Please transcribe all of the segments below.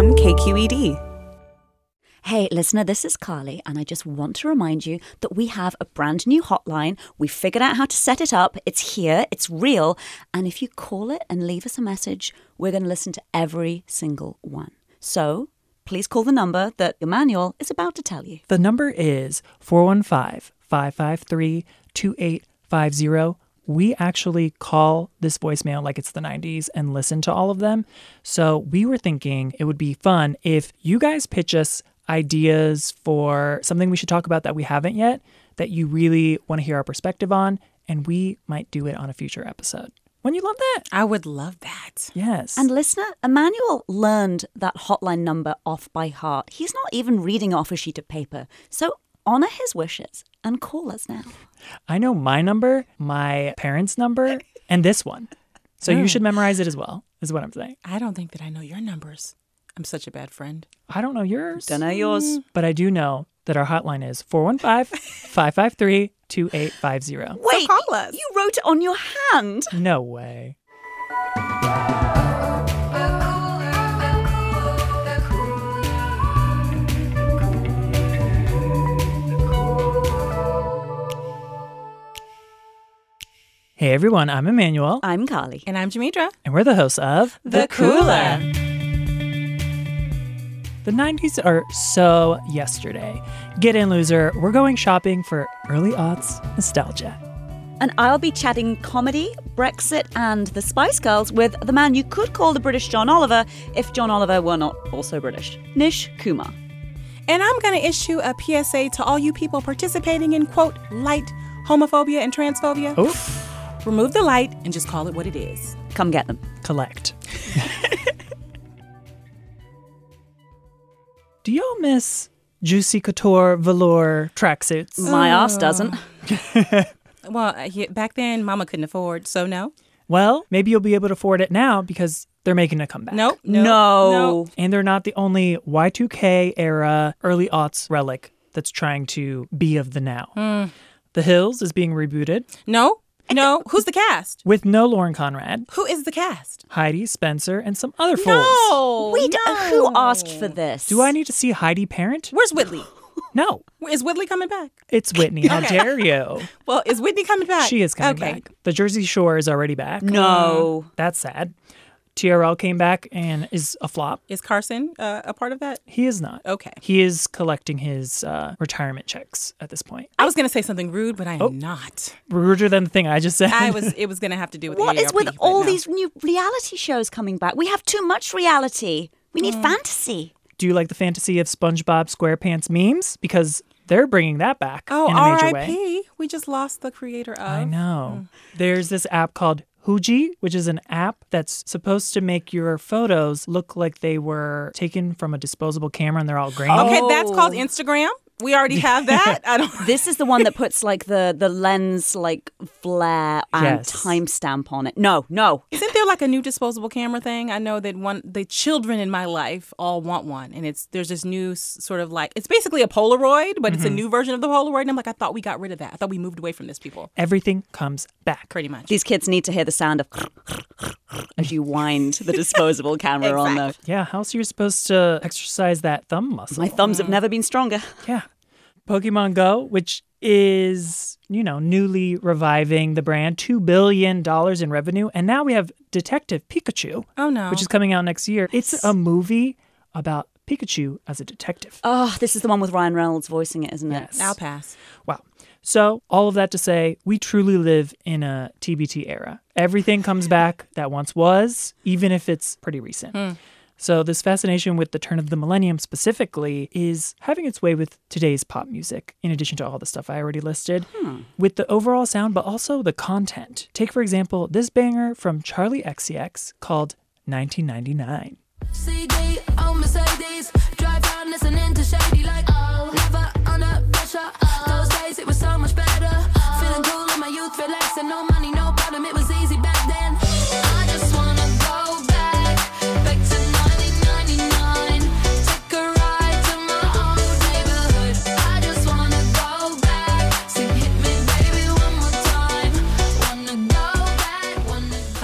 from KQED. Hey, listener, this is Carly, and I just want to remind you that we have a brand new hotline. We figured out how to set it up. It's here, it's real. And if you call it and leave us a message, we're going to listen to every single one. So please call the number that Emmanuel is about to tell you. The number is 415 553 2850. We actually call this voicemail like it's the 90s and listen to all of them. So we were thinking it would be fun if you guys pitch us ideas for something we should talk about that we haven't yet, that you really want to hear our perspective on, and we might do it on a future episode. Wouldn't you love that? I would love that. Yes. And listener, Emmanuel learned that hotline number off by heart. He's not even reading off a sheet of paper. So honor his wishes and call us now. I know my number, my parents' number, and this one. So you mm. should memorize it as well, is what I'm saying. I don't think that I know your numbers. I'm such a bad friend. I don't know yours. Don't know yours. Mm. But I do know that our hotline is 415 553 2850. Wait, call us. you wrote it on your hand. No way. Hey everyone, I'm Emmanuel, I'm Carly. And I'm Jamidra. and we're the hosts of The Cooler. The 90s are so yesterday. Get in, loser. We're going shopping for early aughts nostalgia. And I'll be chatting comedy, Brexit, and the Spice Girls with the man you could call the British John Oliver if John Oliver were not also British, Nish Kumar. And I'm going to issue a PSA to all you people participating in, quote, light homophobia and transphobia. Oof. Remove the light and just call it what it is. Come get them. Collect. Do y'all miss Juicy Couture velour tracksuits? My ass doesn't. Well, uh, yeah, back then, Mama couldn't afford, so no. Well, maybe you'll be able to afford it now because they're making a comeback. Nope. No. No. And they're not the only Y2K era early aughts relic that's trying to be of the now. Hmm. The Hills is being rebooted No. No. Who's the cast? with no Lauren Conrad, Who is the cast? Heidi Spencer, and some other fools. No. Wait, uh, no. who asked for this? Do I need to see Heidi Parent? Where's Whitley? No, Is Whitley coming back? it's Whitney. How dare you? Well, is Whitney coming back? She is coming okay. back. The Jersey Shore is already back. No. That's sad. TRL came back and is a flop. Is Carson uh, a part of that? He is not. Okay. He is collecting his uh, retirement checks at this point. I was going to say something rude, but I am Oh. not. Ruder than the thing I just said. I was. It was going to have to do with What is AARP, with all no. these new reality shows coming back? We have too much reality. We need fantasy. Do you like the fantasy of SpongeBob SquarePants memes? Because they're bringing that back Oh, in a major R.I.P. way. We just lost the creator of. I know. There's this app called Huji, which is an app that's supposed to make your photos look like they were taken from a disposable camera and they're all grainy. Okay, that's Oh. called Instagram. We already have that. I don't. This is the one that puts like the the lens like flare and Yes. timestamp on it. No, no. Isn't there like a new disposable camera thing? I know that one the children in my life all want one, and it's there's this new sort of like it's basically a Polaroid, but it's a mm-hmm. new version of the Polaroid. And I'm like, I thought we got rid of that. I thought we moved away from this. People, Everything comes back. pretty much. These kids need to hear the sound of as you wind the disposable camera on them. Yeah, how else are you supposed to exercise that thumb muscle? My thumbs have mm. never been stronger. Yeah. Pokemon Go, which is, you know, newly reviving the brand, $2 billion in revenue. And now we have Detective Pikachu, oh no, which is coming out next year. It's a movie about Pikachu as a detective. Oh, this is the one with Ryan Reynolds voicing it, isn't it? Yes. I'll pass. Wow. So, all of that to say, we truly live in a TBT era. Everything comes back that once was, even if it's pretty recent. Hmm. So, this fascination with the turn of the millennium specifically is having its way with today's pop music, in addition to all the stuff I already listed, hmm. with the overall sound, but also the content. Take, for example, this banger from Charli XCX called 1999. CD on Mercedes, drive around listening to Shady like oh, never under pressure. Those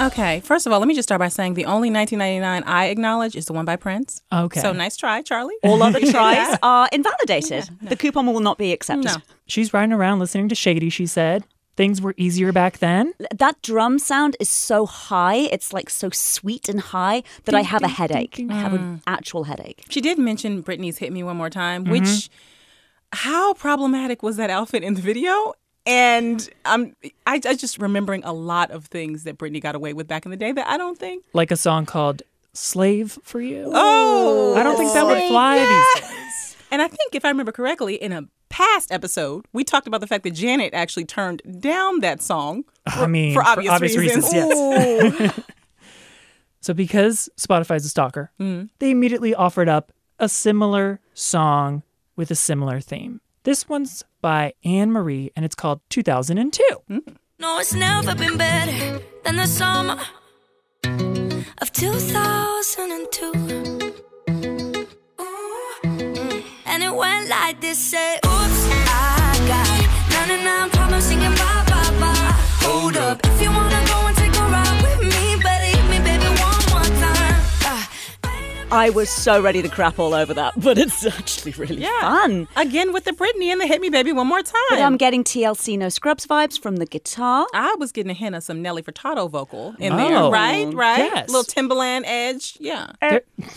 Okay, first of all, let me just start by saying the only 1999 I acknowledge is the one by Prince. Okay. So nice try, Charli. All other tries are invalidated. The coupon will not be accepted. No. She's riding around listening to Shady, she said. Things were easier back then. That drum sound is so high, it's like so sweet and high that I have a headache. I have an mm. actual headache. She did mention Britney's "Hit Me One More Time," mm-hmm. which how problematic was that outfit in the video? And I'm I, I just remembering a lot of things that Britney got away with back in the day that I don't think. Like a song called Slave for You. Oh, I don't think that would fly these days. And I think if I remember correctly, in a past episode, we talked about the fact that Janet actually turned down that song. For, I mean, for obvious, reasons, yes. So because Spotify's a stalker, mm. they immediately offered up a similar song with a similar theme. This one's by Anne Marie and it's called 2002. No, it's never been better than the summer of 2002. Mm. And it went like this, say, oops, I got 99 problems singing bye, bye, bye. Hold up, if you wanna I was so ready to crap all over that, but it's actually really Yeah. fun. Again with the Britney and the "Hit Me, Baby, One More Time." But I'm getting TLC No Scrubs vibes from the guitar. I was getting a hint of some Nelly Furtado vocal in Oh, there, right? Right? yes. Little Timberland edge. Yeah. Er. There-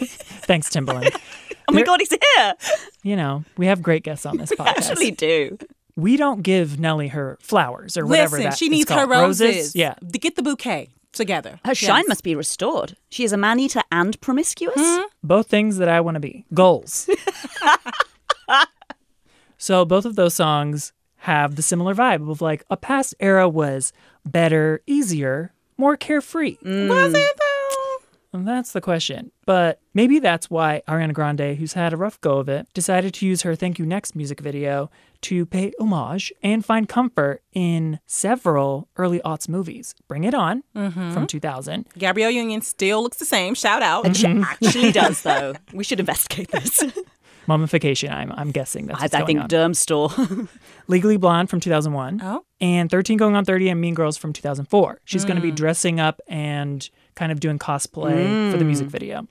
Thanks, Timbaland. Oh my There- god, he's here! You know, we have great guests on this podcast. We Actually, do. we don't give Nelly her flowers or whatever Listen, that she is needs her called. roses. Yeah. To get the bouquet together. Her shine Yes. must be restored. She is a man eater and promiscuous. Hmm? Both things that I want to be. Goals. so both of those songs have the similar vibe of like a past era was better, easier, more carefree. Was it though? And that's the question. But maybe that's why Ariana Grande, who's had a rough go of it, decided to use her Thank You Next music video to pay homage and find comfort in several early aughts movies. Bring It On from 2000, Gabrielle Union still looks the same. Shout out. She actually does, though. We should investigate this. Mummification, I'm, I'm guessing that's I, I think on. Derm Store. Legally Blonde from 2001. Oh. And 13 Going on 30 and Mean Girls from 2004. She's going to be Mm. dressing up and kind of doing cosplay for the Mm. music video.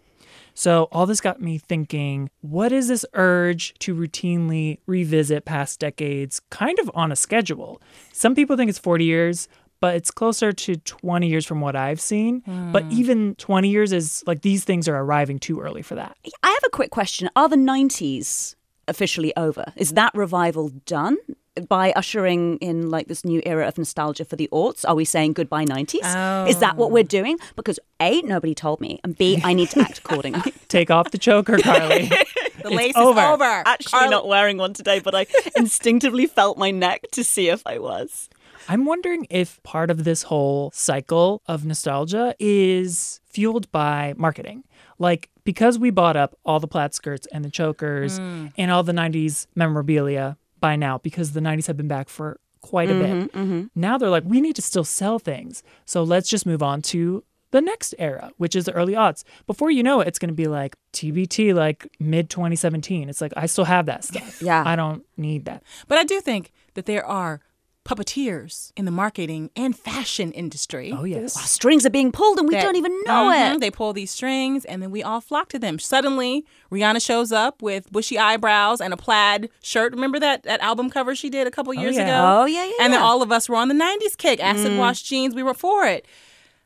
So all this got me thinking, what is this urge to routinely revisit past decades kind of on a schedule? Some people think it's 40 years, but it's closer to 20 years from what I've seen. But Mm. even 20 years is like these things are arriving too early for that. I have a quick question. Are the 90s officially over? Is that revival done? By ushering in like this new era of nostalgia for the aughts, are we saying goodbye 90s? Is that what we're doing? Because A, nobody told me, and B, I need to act accordingly. Take off the choker, Carly. The lace over. is over. Actually, Carly- not wearing one today, but I instinctively felt my neck to see if I was. I'm wondering if part of this whole cycle of nostalgia is fueled by marketing. Like, because we bought up all the plaid skirts and the chokers hmm. and all the 90s memorabilia by now, because the 90s have been back for quite a bit, mm-hmm, mm-hmm. now they're like, we need to still sell things. So let's just move on to the next era, which is the early aughts. Before you know it, it's going to be like TBT, like mid 2017. It's like, I still have that stuff. Yeah. I don't need that. But I do think that there are puppeteers in the marketing and fashion industry. Oh, yes. Strings are being pulled and we that- don't even know Mhm, it. They pull these strings and then we all flock to them. Suddenly, Rihanna shows up with bushy eyebrows and a plaid shirt. Remember that, that album cover she did a couple years yeah. ago? Oh, yeah, yeah, And then all of us were on the 90s kick. Acid wash jeans, we were for it.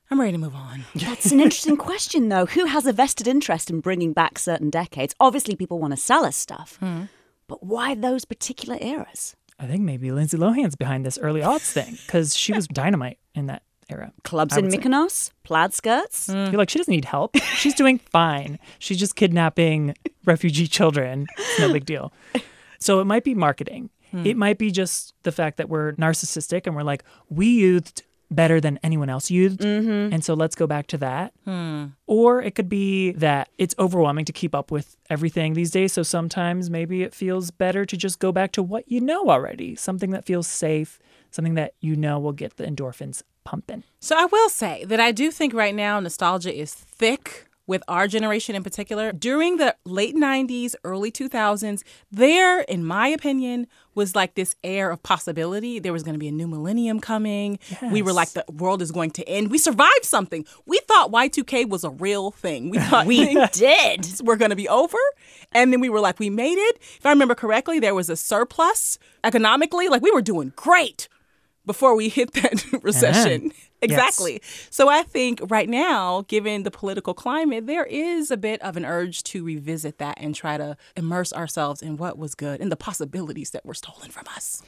I'm ready to move on. That's an interesting question, though. Who has a vested interest in bringing back certain decades? Obviously, people want to sell us stuff, but why those particular eras? I think maybe Lindsay Lohan's behind this early aughts thing because she was dynamite in that era. Clubs in would say. Mykonos, plaid skirts. You're like, she doesn't need help. She's doing fine. She's just kidnapping refugee children. It's no big deal. So it might be marketing. Hmm. It might be just the fact that we're narcissistic and we're like, we youthed better than anyone else youthed. Mm-hmm. And so let's go back to that. Hmm. Or it could be that it's overwhelming to keep up with everything these days. So sometimes maybe it feels better to just go back to what you know already, something that feels safe, something that you know will get the endorphins pumping. So I will say that I do think right now nostalgia is thick with our generation in particular, during the late 90s, early 2000s, there, in my opinion, was like this air of possibility. There was going to be a new millennium coming. We were like, the world is going to end. We survived something. We thought Y2K was a real thing. We thought We did. were going to be over. And then we were like, we made it. If I remember correctly, there was a surplus economically. Like, we were doing great before we hit that recession. Exactly. So I think right now, given the political climate, there is a bit of an urge to revisit that and try to immerse ourselves in what was good and the possibilities that were stolen from us.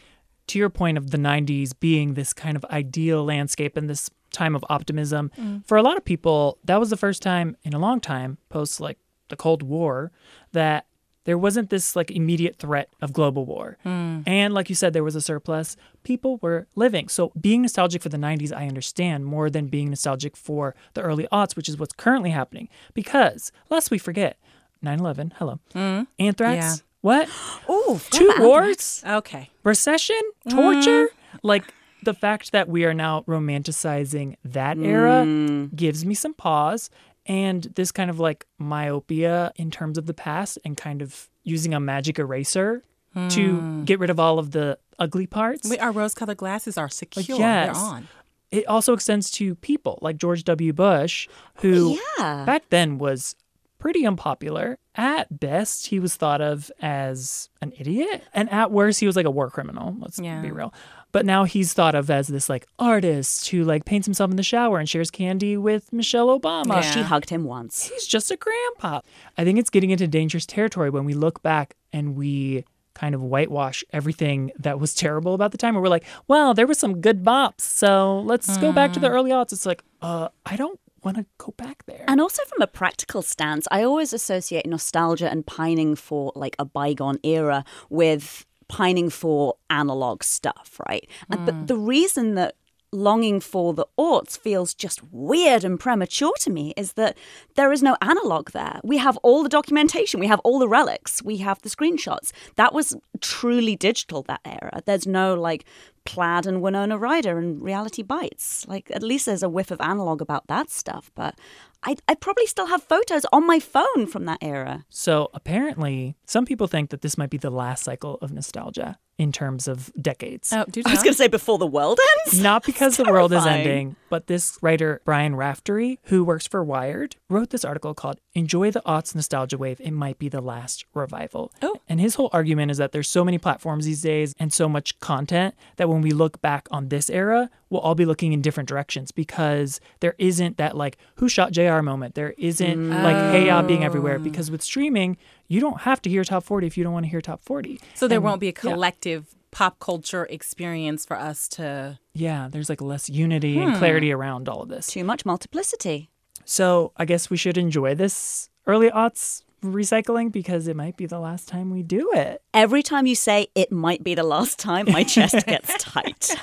to your point of the 90s being this kind of ideal landscape and this time of optimism, mm. for a lot of people, that was the first time in a long time, post like the Cold War, that there wasn't this like immediate threat of global war. Hmm. And like you said, there was a surplus. People were living. So being nostalgic for the 90s, I understand more than being nostalgic for the early aughts, which is what's currently happening. Because, lest we forget, 9 11, hello, hmm. anthrax, Yeah. what? Oh, Two wars? Okay. recession, hmm. torture, like the fact that we are now romanticizing that era gives me some pause and this kind of like myopia in terms of the past and kind of using a magic eraser to hmm. get rid of all of the ugly parts. Wait, our rose colored glasses are secure. yes. They're on. It also extends to people like George W. Bush, who Yeah. back then was pretty unpopular. At best, he was thought of as an idiot, and at worst, he was like a war criminal. Let's Yeah. be real. But now he's thought of as this like artist who like paints himself in the shower and shares candy with Michelle Obama. Yeah. She hugged him once. He's just a grandpa. I think it's getting into dangerous territory when we look back and we kind of whitewash everything that was terrible about the time. Where we're like, well, there were some good bops, so let's go back to the early aughts. It's like, uh, I don't want to go back there. And also from a practical stance, I always associate nostalgia and pining for like a bygone era with pining for analog stuff, right? And, but mm. the reason that longing for the aughts feels just weird and premature to me is that there is no analog there. We have all the documentation, we have all the relics, we have the screenshots. That was truly digital that era. There's no like Plaid and Winona Ryder and Reality Bites. Like at least there's a whiff of analog about that stuff, but I I probably still have photos on my phone from that era. So apparently, some people think that this might be the last cycle of nostalgia in terms of decades. Oh, do I was going to say before the world ends. Not because the world is ending, but this writer, Brian Raftery, who works for Wired, wrote this article called Enjoy the Aughts Nostalgia Wave. It might be the last revival. Oh. And his whole argument is that there's so many platforms these days and so much content that when we look back on this era, we'll all be looking in different directions because there isn't that like who shot JR moment. There isn't mm. like hey ya oh. being everywhere because with streaming, you don't have to hear top 40 if you don't want to hear top 40. So there And- won't be a yeah. collective pop culture experience for us to. Yeah, there's like less unity and hmm. clarity around all of this. Too much multiplicity. So I guess we should enjoy this early aughts recycling because it might be the last time we do it. Every time you say it might be the last time, my chest gets tight.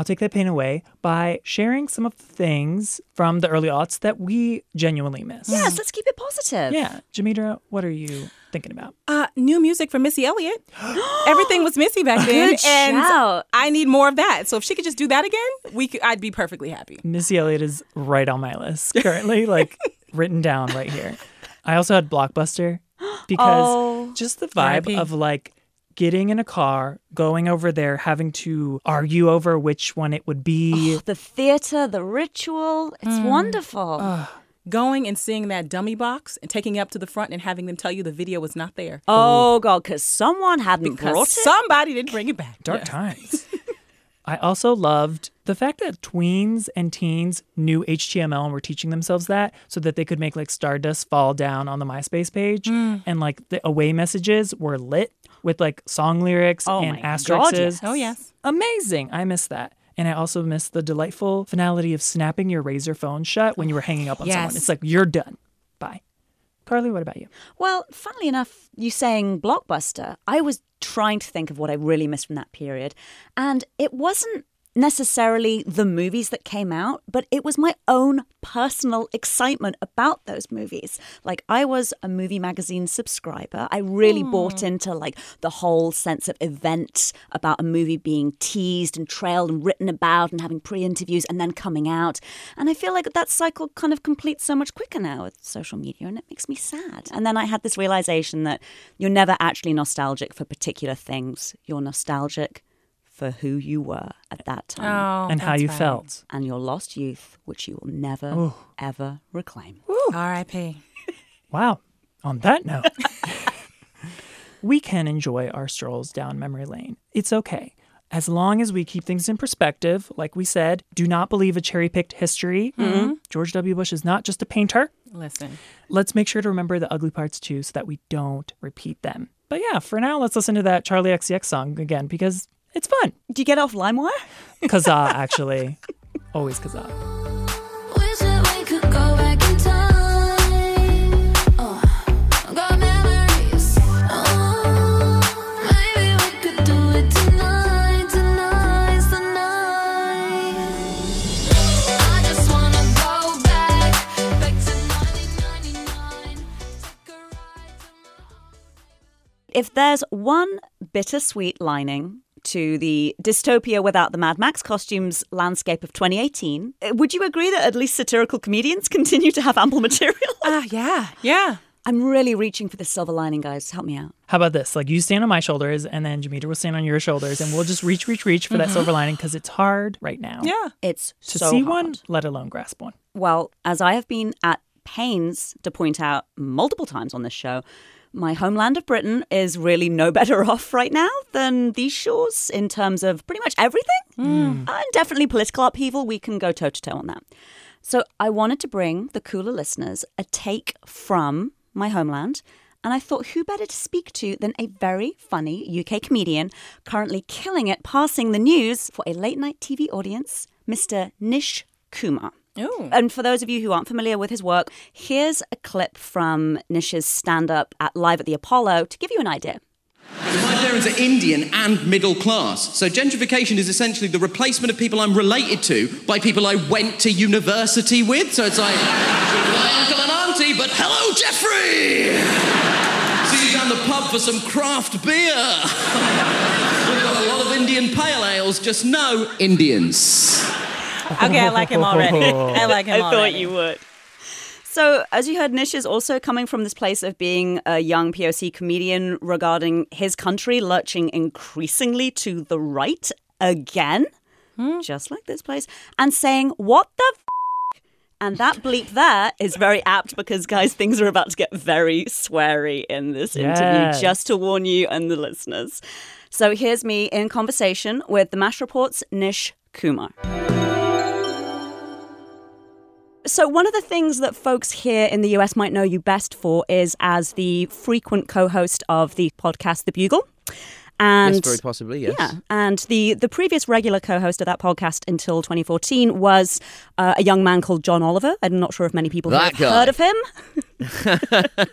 I'll take that pain away by sharing some of the things from the early aughts that we genuinely miss. Yes, let's keep it positive. Yeah. Jamidra, what are you thinking about? Uh, new music from Missy Elliott. Everything was Missy back then, Good and shout. I need more of that. So if she could just do that again, we could, I'd be perfectly happy. Missy Elliott is right on my list currently, like written down right here. I also had Blockbuster because Oh. just the vibe R.I.P.. of like getting in a car, going over there, having to argue over which one it would be. The theater, the ritual, it's Mm. wonderful. Going and seeing that dummy box and taking it up to the front and having them tell you the video was not there. oh, God, because someone hadn't because brought it. somebody didn't bring it back. Dark times. I also loved the fact that tweens and teens knew HTML and were teaching themselves that so that they could make like Stardust fall down on the MySpace page and like the away messages were lit with like song lyrics Oh and asterisks. yes. Oh yes. Amazing. I miss that. And I also miss the delightful finality of snapping your Razr phone shut when you were hanging up on someone. Yes. It's like you're done. Bye. Carly, what about you? Well, funnily enough, you saying Blockbuster, I was trying to think of what I really missed from that period. And it wasn't necessarily the movies that came out, but it was my own personal excitement about those movies. Like I was a movie magazine subscriber. I really bought hmm. into like the whole sense of event about a movie being teased and trailed and written about and having pre-interviews and then coming out. And I feel like that cycle kind of completes so much quicker now with social media and it makes me sad. And then I had this realization that you're never actually nostalgic for particular things. You're nostalgic for who you were at that time Oh, and how you right. felt. and your lost youth, which you will never, ever reclaim. R.I.P. Wow. On that note, we can enjoy our strolls down memory lane. It's okay. As long as we keep things in perspective, like we said, do not believe a cherry picked history. Mm-hmm. George W. Bush is not just a painter. Listen. Let's make sure to remember the ugly parts too so that we don't repeat them. But yeah, for now, let's listen to that Charli XCX song again because it's fun. Do you get off LimeWire? Kazaa, actually. Always Kazaa. Wish that we could go back in time. Oh, got memories. Oh, maybe we could do it tonight. Tonight's the night. I just wanna go back, back to 1999. Take a ride to my If there's one bittersweet lining to the dystopia without the Mad Max costumes landscape of 2018, uh, would you agree that at least satirical comedians continue to have ample material? Ah, yeah, yeah. I'm really reaching for the silver lining, guys. Help me out. How about this? Like you stand on my shoulders and then Jamidra will stand on your shoulders and we'll just reach, reach, reach for that silver lining because it's hard right now. Yeah. It's To so see hard. one, let alone grasp one. Well, as I have been at pains to point out multiple times on this show, my homeland of Britain is really no better off right now than these shores in terms of pretty much everything. Mm. Uh, and definitely political upheaval. We can go toe to toe on that. So I wanted to bring the cooler listeners a take from my homeland. And I thought, who better to speak to than a very funny UK comedian currently killing it, passing the news for a late night TV audience, Mr. Nish Kumar. Ooh. And for those of you who aren't familiar with his work, here's a clip from Nish's stand up at Live at the Apollo to give you an idea. My parents are Indian and middle class, so gentrification is essentially the replacement of people I'm related to by people I went to university with. So it's like, my uncle and auntie, but hello, Jeffrey! See you down the pub for some craft beer. We've got a lot of Indian pale ales, just no Indians. Okay, I like him already. I like him already. I already. thought you would. So, as you heard, Nish is also coming from this place of being a young POC comedian regarding his country lurching increasingly to the right again, hmm. just like this place, and saying, What the f? And that bleep there is very apt because, guys, things are about to get very sweary in this interview, just to warn you and the listeners. So, here's me in conversation with the MASH Report's Nish Kumar. So, one of the things that folks here in the US might know you best for is as the frequent co host of the podcast, The Bugle. And yes, very possibly, yes. yeah, and the the previous regular co-host of that podcast until 2014 was uh, a young man called John Oliver. I'm not sure if many people That have guy. heard of him.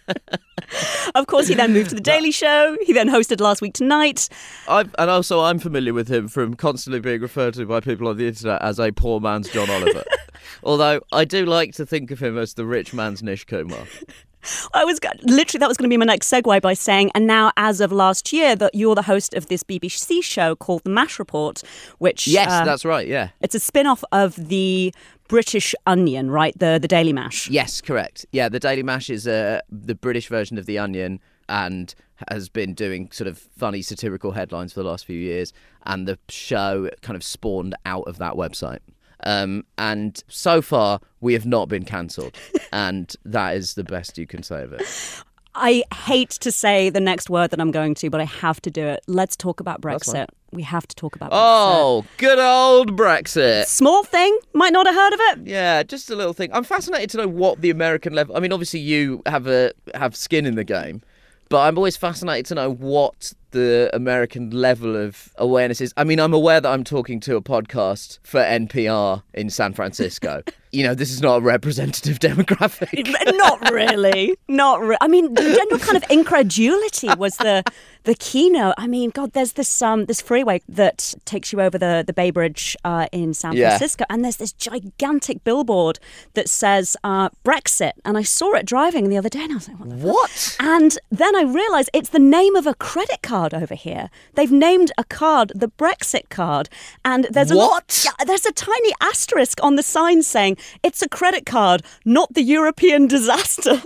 of course, he then moved to the Daily Show. He then hosted Last Week Tonight. I've, and also, I'm familiar with him from constantly being referred to by people on the internet as a poor man's John Oliver. Although I do like to think of him as the rich man's Nish Kumar. I was literally that was going to be my next segue by saying, and now as of last year, that you're the host of this BBC show called The Mash Report, which Yes, uh, that's right. Yeah. it's a spin-off of the British Onion, right? The the Daily Mash. Yes, correct. Yeah, the Daily Mash is uh, the British version of the Onion and has been doing sort of funny satirical headlines for the last few years. And the show kind of spawned out of that website. Um, and so far, we have not been cancelled, and that is the best you can say of it. I hate to say the next word that I'm going to, but I have to do it. Let's talk about Brexit. We have to talk about Brexit. Oh, good old Brexit. Small thing, might not have heard of it. Yeah, just a little thing. I'm fascinated to know what the American level. I mean, obviously you have a have skin in the game, but I'm always fascinated to know what the American level of awareness is. I mean, I'm aware that I'm talking to a podcast for NPR in San Francisco. you know, this is not a representative demographic. not really. Not re- I mean, the general kind of incredulity was the the keynote. I mean, God, there's this um this freeway that takes you over the the Bay Bridge uh, in San Yeah. Francisco, and there's this gigantic billboard that says uh, Brexit. And I saw it driving the other day, and I was like, what? The What? And then I realised it's the name of a credit card over here. They've named a card the Brexit card, and there's a What? yeah, there's a tiny asterisk on the sign saying it's a credit card, not the European disaster.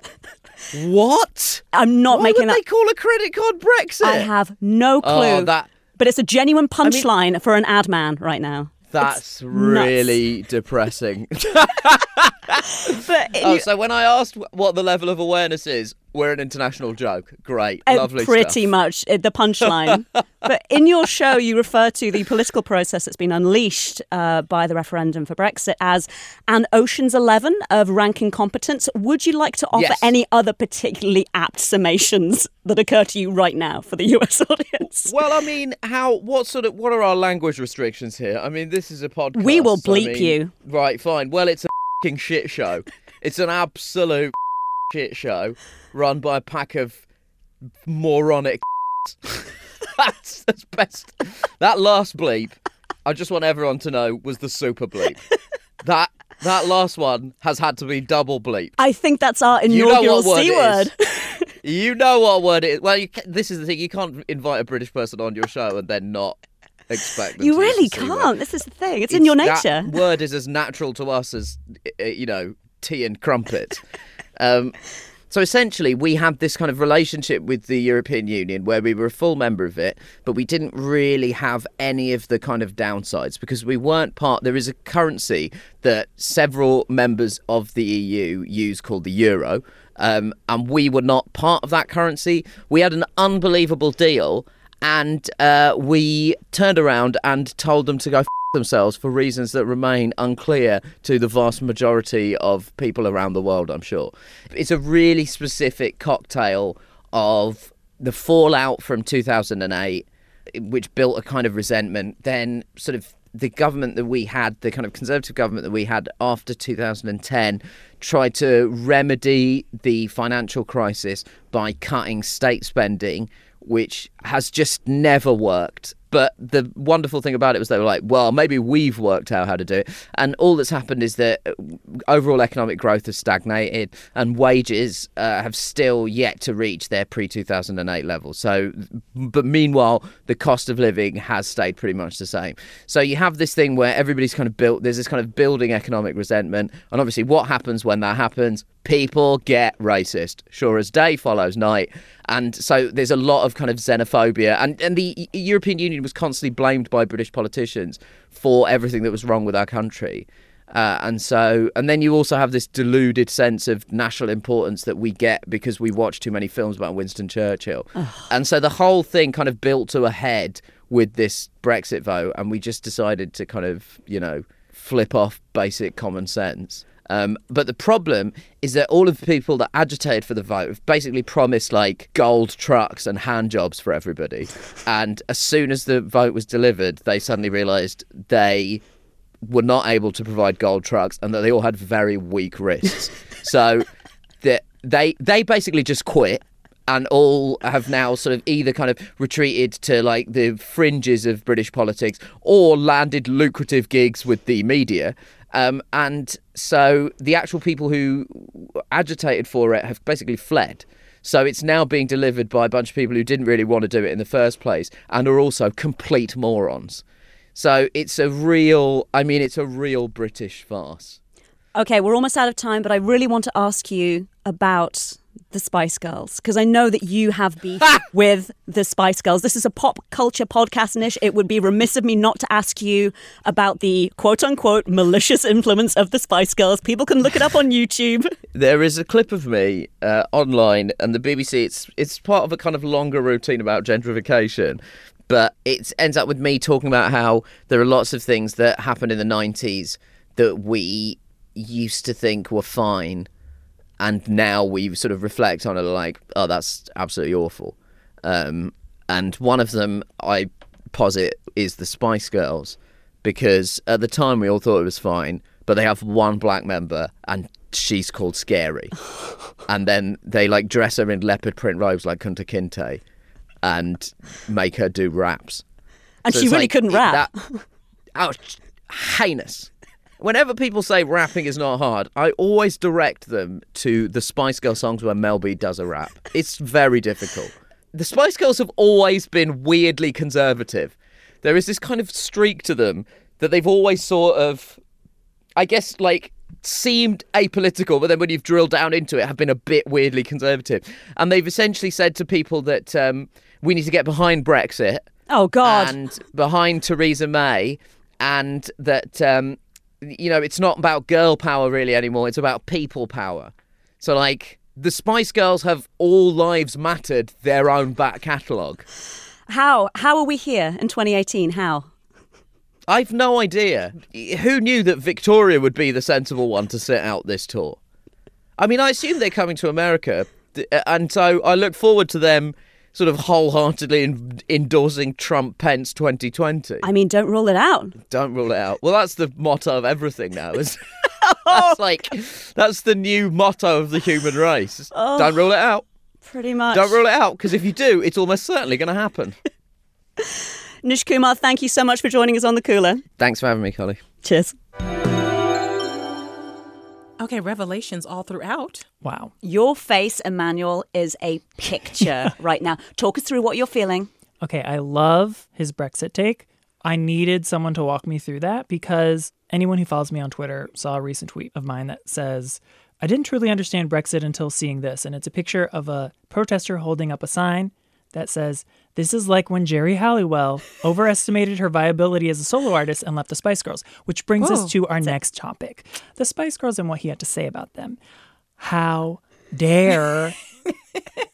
What? I'm not Why making would that. they call a credit card Brexit? I have no oh, clue. Oh, that But it's a genuine punchline for an ad man right now. that's really depressing. But oh, so when I asked what the level of awareness is, we're an international joke. Great, uh, lovely pretty stuff. much uh, the punchline. but in your show, you refer to the political process that's been unleashed uh, by the referendum for Brexit as an Ocean's Eleven of ranking competence. Would you like to offer Yes. any other particularly apt summations that occur to you right now for the US audience? Well, I mean, how? What sort of? What are our language restrictions here? I mean, this is a podcast. We will I bleep mean- you. Right, fine. Well, it's a fing shit show. It's an absolute shit show run by a pack of moronic. that's that's best. That last bleep, I just want everyone to know, was the super bleep. That that last one has had to be double bleep. I think that's our You know inaugural what word C word. is. You know what word it is. Well, you ca this is the thing. You can't invite a British person on your show and then not expect You really the C word. can't. This is the thing. It's, in your nature. That word is as natural to us as uh, you know tea and crumpet. um, so essentially, we had this kind of relationship with the European Union where we were a full member of it, but we didn't really have any of the kind of downsides because we weren't part. There is a currency that several members of the EU use called the euro, um, and we were not part of that currency. We had an unbelievable deal and uh, we turned around and told them to go f- themselves for reasons that remain unclear to the vast majority of people around the world, I'm sure. It's a really specific cocktail of the fallout from 2008, which built a kind of resentment, then sort of the government that we had, the kind of conservative government that we had after 2010, tried to remedy the financial crisis by cutting state spending, which has just never worked. But the wonderful thing about it was they were like, well, maybe we've worked out how to do it. And all that's happened is that uh, overall economic growth has stagnated and wages uh, have still yet to reach their pre 2008 levels. So, but meanwhile, the cost of living has stayed pretty much the same. So you have this thing where everybody's kind of built, there's this kind of building economic resentment. And obviously, what happens when that happens? People get racist. Sure as day follows night. And so there's a lot of kind of xenophobia. And, and the European Union was constantly blamed by British politicians for everything that was wrong with our country. Uh, and so, and then you also have this deluded sense of national importance that we get because we watch too many films about Winston Churchill. and so the whole thing kind of built to a head with this Brexit vote. And we just decided to kind of, you know, flip off basic common sense. Um, but the problem is that all of the people that agitated for the vote have basically promised like gold trucks and hand jobs for everybody. And as soon as the vote was delivered, they suddenly realised they were not able to provide gold trucks and that they all had very weak wrists. so that they they basically just quit and all have now sort of either kind of retreated to like the fringes of British politics or landed lucrative gigs with the media. Um, and so the actual people who agitated for it have basically fled. So it's now being delivered by a bunch of people who didn't really want to do it in the first place and are also complete morons. So it's a real, I mean, it's a real British farce. Okay, we're almost out of time, but I really want to ask you about the Spice Girls because I know that you have beef with the Spice Girls. This is a pop culture podcast, Nish. It would be remiss of me not to ask you about the quote unquote malicious influence of the Spice Girls. People can look it up on YouTube. There is a clip of me uh, online, and the BBC. It's it's part of a kind of longer routine about gentrification, but it ends up with me talking about how there are lots of things that happened in the '90s that we used to think were fine, and now we sort of reflect on it like, oh, that's absolutely awful. Um, and one of them I posit is the Spice Girls because at the time we all thought it was fine, but they have one black member and she's called Scary, and then they like dress her in leopard print robes like Kunta Kinte, and make her do raps. And So she really like, couldn't rap. That, oh, heinous. Whenever people say rapping is not hard, I always direct them to the Spice Girl songs where Mel B does a rap. It's very difficult. The Spice Girls have always been weirdly conservative. There is this kind of streak to them that they've always sort of, I guess, like seemed apolitical, but then when you've drilled down into it, have been a bit weirdly conservative. And they've essentially said to people that um, we need to get behind Brexit oh God. and behind Theresa May, and that um, you know it's not about girl power really anymore. It's about people power. So like the Spice Girls have all lives mattered their own back catalogue. How how are we here in 2018? How? I've no idea. Who knew that Victoria would be the sensible one to sit out this tour? I mean, I assume they're coming to America, uh, and so I look forward to them sort of wholeheartedly en- endorsing Trump Pence 2020. I mean, don't rule it out. Don't rule it out. Well, that's the motto of everything now. Is that's oh, like that's the new motto of the human race. Oh, don't rule it out. Pretty much. Don't rule it out because if you do, it's almost certainly going to happen. Nish Kumar, thank you so much for joining us on the cooler. Thanks for having me, Carly. Cheers. Okay, revelations all throughout. Wow. Your face, Emmanuel, is a picture right now. Talk us through what you're feeling. Okay, I love his Brexit take. I needed someone to walk me through that because anyone who follows me on Twitter saw a recent tweet of mine that says, I didn't truly understand Brexit until seeing this. And it's a picture of a protester holding up a sign that says, This is like when Geri Halliwell overestimated her viability as a solo artist and left the Spice Girls, which brings Whoa. us to our next topic the Spice Girls and what he had to say about them. How dare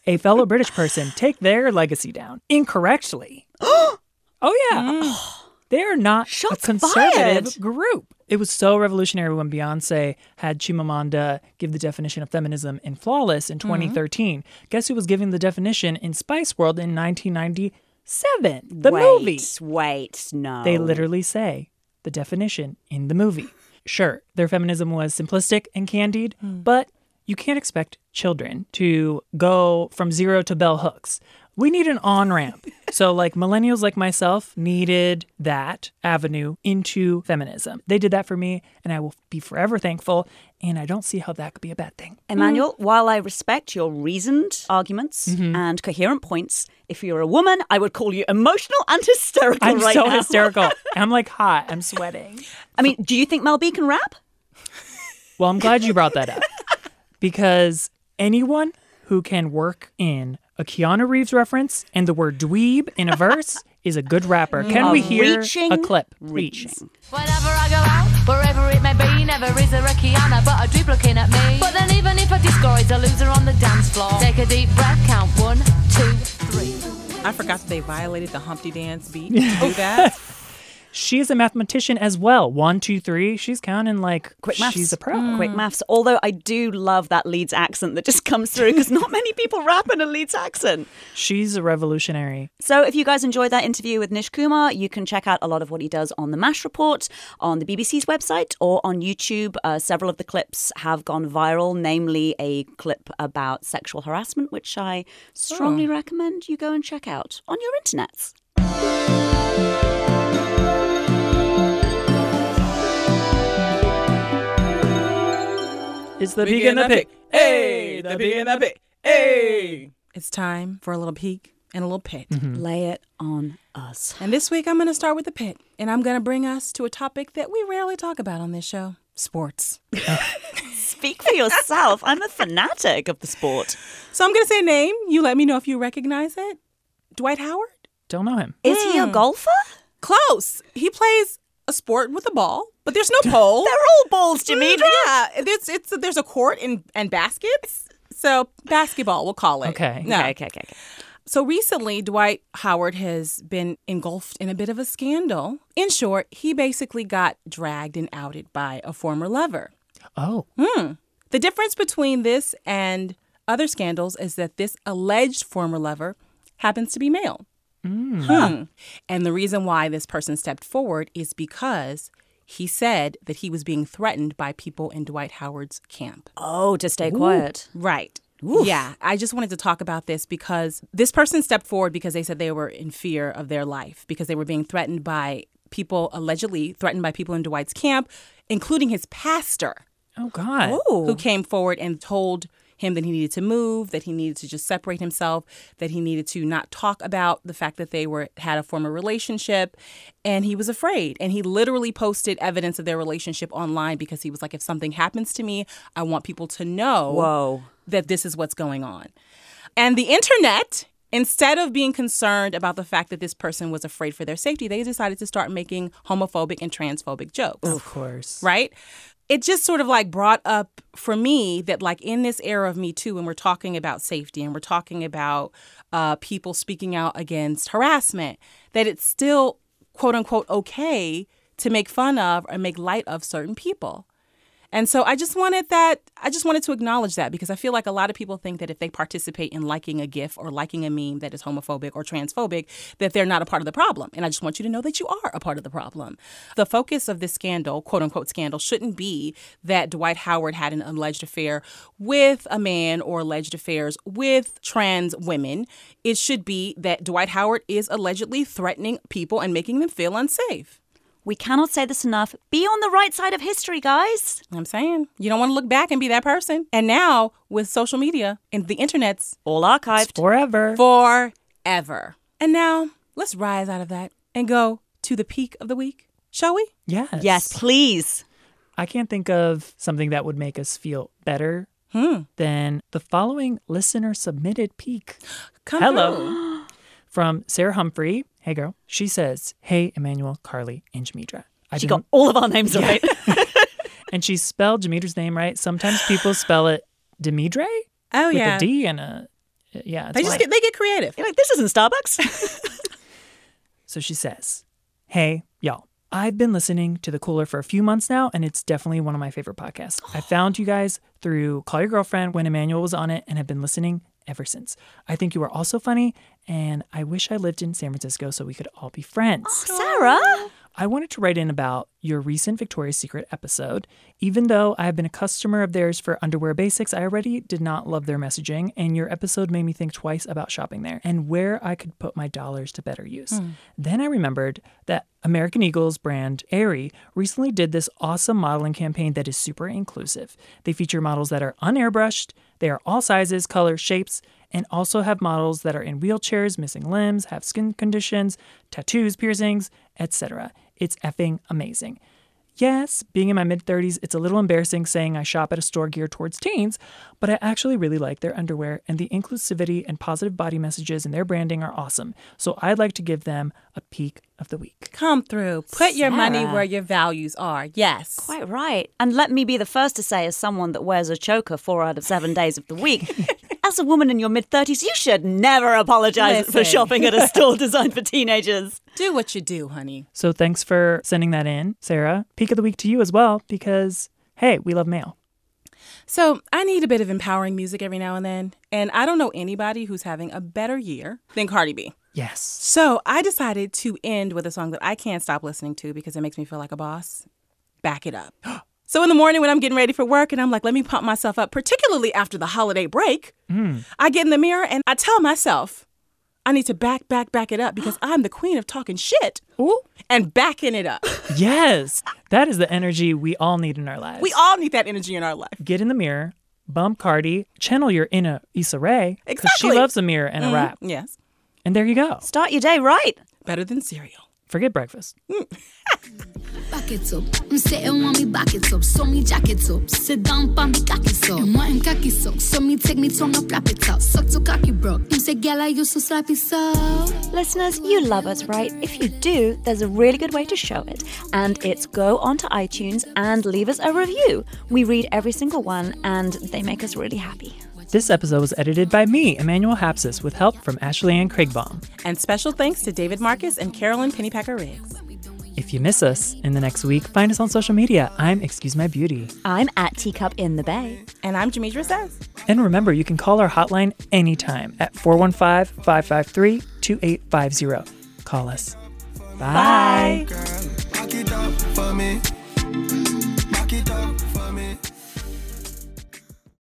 a fellow British person take their legacy down incorrectly? oh, yeah. Mm. They're not Shots a conservative fired. group. It was so revolutionary when Beyonce had Chimamanda give the definition of feminism in Flawless in mm-hmm. 2013. Guess who was giving the definition in Spice World in 1997? The wait, movie. Wait, no. They literally say the definition in the movie. Sure, their feminism was simplistic and candied, hmm. but you can't expect children to go from zero to bell hooks. We need an on ramp. so, like millennials like myself needed that avenue into feminism. They did that for me, and I will be forever thankful. And I don't see how that could be a bad thing. Emmanuel, while I respect your reasoned arguments Mm-hmm. and coherent points, if you're a woman, I would call you emotional and hysterical I'm right so now. hysterical. I'm like hot. I'm sweating. I mean, do you think Mel B can rap? Well, I'm glad you brought that up because anyone who can work in a Keanu Reeves reference and the word dweeb in a verse is a good rapper. Can we Are hear reaching, a clip? Reaching. please? Whenever I go out, wherever it may be, never is there a Keanu, but a dude looking at me. But then even if I discourage a loser on the dance floor, take a deep breath, count one, two, three. I forgot that they violated the Humpty Dance beat to do that. She's a mathematician as well. One, two, three. She's counting like Quick maths. she's a pro. Quick maths. Although I do love that Leeds accent that just comes through because not many people rap in a Leeds accent. She's a revolutionary. So, if you guys enjoyed that interview with Nish Kumar, you can check out a lot of what he does on the MASH report, on the BBC's website, or on YouTube. Uh, several of the clips have gone viral, namely a clip about sexual harassment, which I strongly recommend you go and check out on your internets. It's the pig and the pig. Hey, the pig and the pig. Hey. It's time for a little peak and a little pit. Mm-hmm. Lay it on us. And this week I'm going to start with the pit, and I'm going to bring us to a topic that we rarely talk about on this show sports. Speak for yourself. I'm a fanatic of the sport. So I'm going to say a name. You let me know if you recognize it. Dwight Howard? Don't know him. Is he a hmm. golfer? Close. He plays a sport with a ball, but there's no pole. They're all balls, Demetra. Yeah, it's, it's, there's a court and, and baskets. So basketball, we'll call it. Okay. No. Okay, okay, okay. okay. So recently, Dwight Howard has been engulfed in a bit of a scandal. In short, he basically got dragged and outed by a former lover. Oh. Hmm. The difference between this and other scandals is that this alleged former lover happens to be male. Hmm. And the reason why this person stepped forward is because he said that he was being threatened by people in Dwight Howard's camp. Oh, to stay quiet. Right. Yeah, I just wanted to talk about this because this person stepped forward because they said they were in fear of their life because they were being threatened by people allegedly threatened by people in Dwight's camp, including his pastor, Oh God. who came forward and told him that he needed to move, that he needed to just separate himself, that he needed to not talk about the fact that they were had a former relationship, and he was afraid. And he literally posted evidence of their relationship online because he was like, if something happens to me, I want people to know Whoa. that this is what's going on. And the internet, instead of being concerned about the fact that this person was afraid for their safety, they decided to start making homophobic and transphobic jokes Of course. right? It just sort of like brought up for me that, like, in this era of Me Too, when we're talking about safety and we're talking about uh, people speaking out against harassment, that it's still, quote unquote, okay to make fun of or make light of certain people. And so I just wanted that, I just wanted to acknowledge that because I feel like a lot of people think that if they participate in liking a GIF or liking a meme that is homophobic or transphobic, that they're not a part of the problem. And I just want you to know that you are a part of the problem. The focus of this scandal, quote unquote scandal, shouldn't be that Dwight Howard had an alleged affair with a man or alleged affairs with trans women. It should be that Dwight Howard is allegedly threatening people and making them feel unsafe. We cannot say this enough. Be on the right side of history, guys. I'm saying you don't want to look back and be that person. And now with social media and the internet's All archived. Forever. forever. And now let's rise out of that and go to the peak of the week, shall we? yes. Yes, please. I can't think of something that would make us feel better hmm. than the following listener submitted peak. Come Hello. through. From Sarah Humphrey. Hey, girl. She says, Hey, Emmanuel, Carly, and Jamidra. I She got all of our names right. and she spelled Jamidra's name right. Sometimes people spell it Demidre Oh with yeah. With a D and a. Uh, yeah. They just get they get creative. You're like, this isn't Starbucks. So she says, Hey, y'all. I've been listening to The Cooler for a few months now, and it's definitely one of my favorite podcasts. I found you guys through Call Your Girlfriend when Emmanuel was on it and have been listening ever since. I think you are also funny, and I wish I lived in San Francisco so we could all be friends. Oh, Sarah. I wanted to write in about your recent Victoria's Secret episode. Even though I have been a customer of theirs for underwear basics, I already did not love their messaging, and your episode made me think twice about shopping there and where I could put my dollars to better use. Hmm. Then I remembered that American Eagle's brand Aerie recently did this awesome modeling campaign that is super inclusive. They feature models that are unairbrushed, they are all sizes, colors, shapes, and also have models that are in wheelchairs, missing limbs, have skin conditions, tattoos, piercings, etc. It's effing amazing. Yes, being in my mid 30s, it's a little embarrassing saying I shop at a store geared towards teens, but I actually really like their underwear, and the inclusivity and positive body messages in their branding are awesome. So I'd like to give them a peak of the week. Come through. Put your money where your values are. Yes. Quite right. And let me be the first to say, as someone that wears a choker four out of seven days of the week, as a woman in your mid 30s, you should never apologize for shopping at a store designed for teenagers. Do what you do, honey. So thanks for sending that in, Sarah. Peak of the week to you as well, because hey, we love mail. So I need a bit of empowering music every now and then. And I don't know anybody who's having a better year than Cardi B. Yes. So I decided to end with a song that I can't stop listening to because it makes me feel like a boss. Back it up. So in the morning when I'm getting ready for work and I'm like, let me pump myself up, particularly after the holiday break, mm. I get in the mirror and I tell myself, I need to back, back, back it up because I'm the queen of talking shit Ooh. and backing it up. Yes. That is the energy we all need in our lives. We all need that energy in our life. get in the mirror, bump Cardi, channel your inner Issa Rae. Because she loves a mirror and a mm-hmm. rap. Yes. And there you go. Start your day right. Better than cereal. Forget breakfast. Back up. I'm sitting on me back up. So me jacket up. Sit down, pa me cocky so. I'm wanting cocky so. So me take me tongue up, wrap it out. Suck to cocky bro. You say, girl, I used to slap it so. Listeners, you love us, right? If you do, there's a really good way to show it, and it's go onto iTunes and leave us a review. We read every single one, and they make us really happy. This episode was edited by me, Emmanuel Hapsis, with help from Ashley Ann Craigbaum. And special thanks to David Marcus and Carolyn Pennypacker Riggs. If you miss us in the next week, find us on social media. I'm Excuse My Beauty. I'm at Teacup in the Bay. And I'm Jamidra Says. And remember, you can call our hotline anytime at 415 553 2850. Call us. Bye. Bye.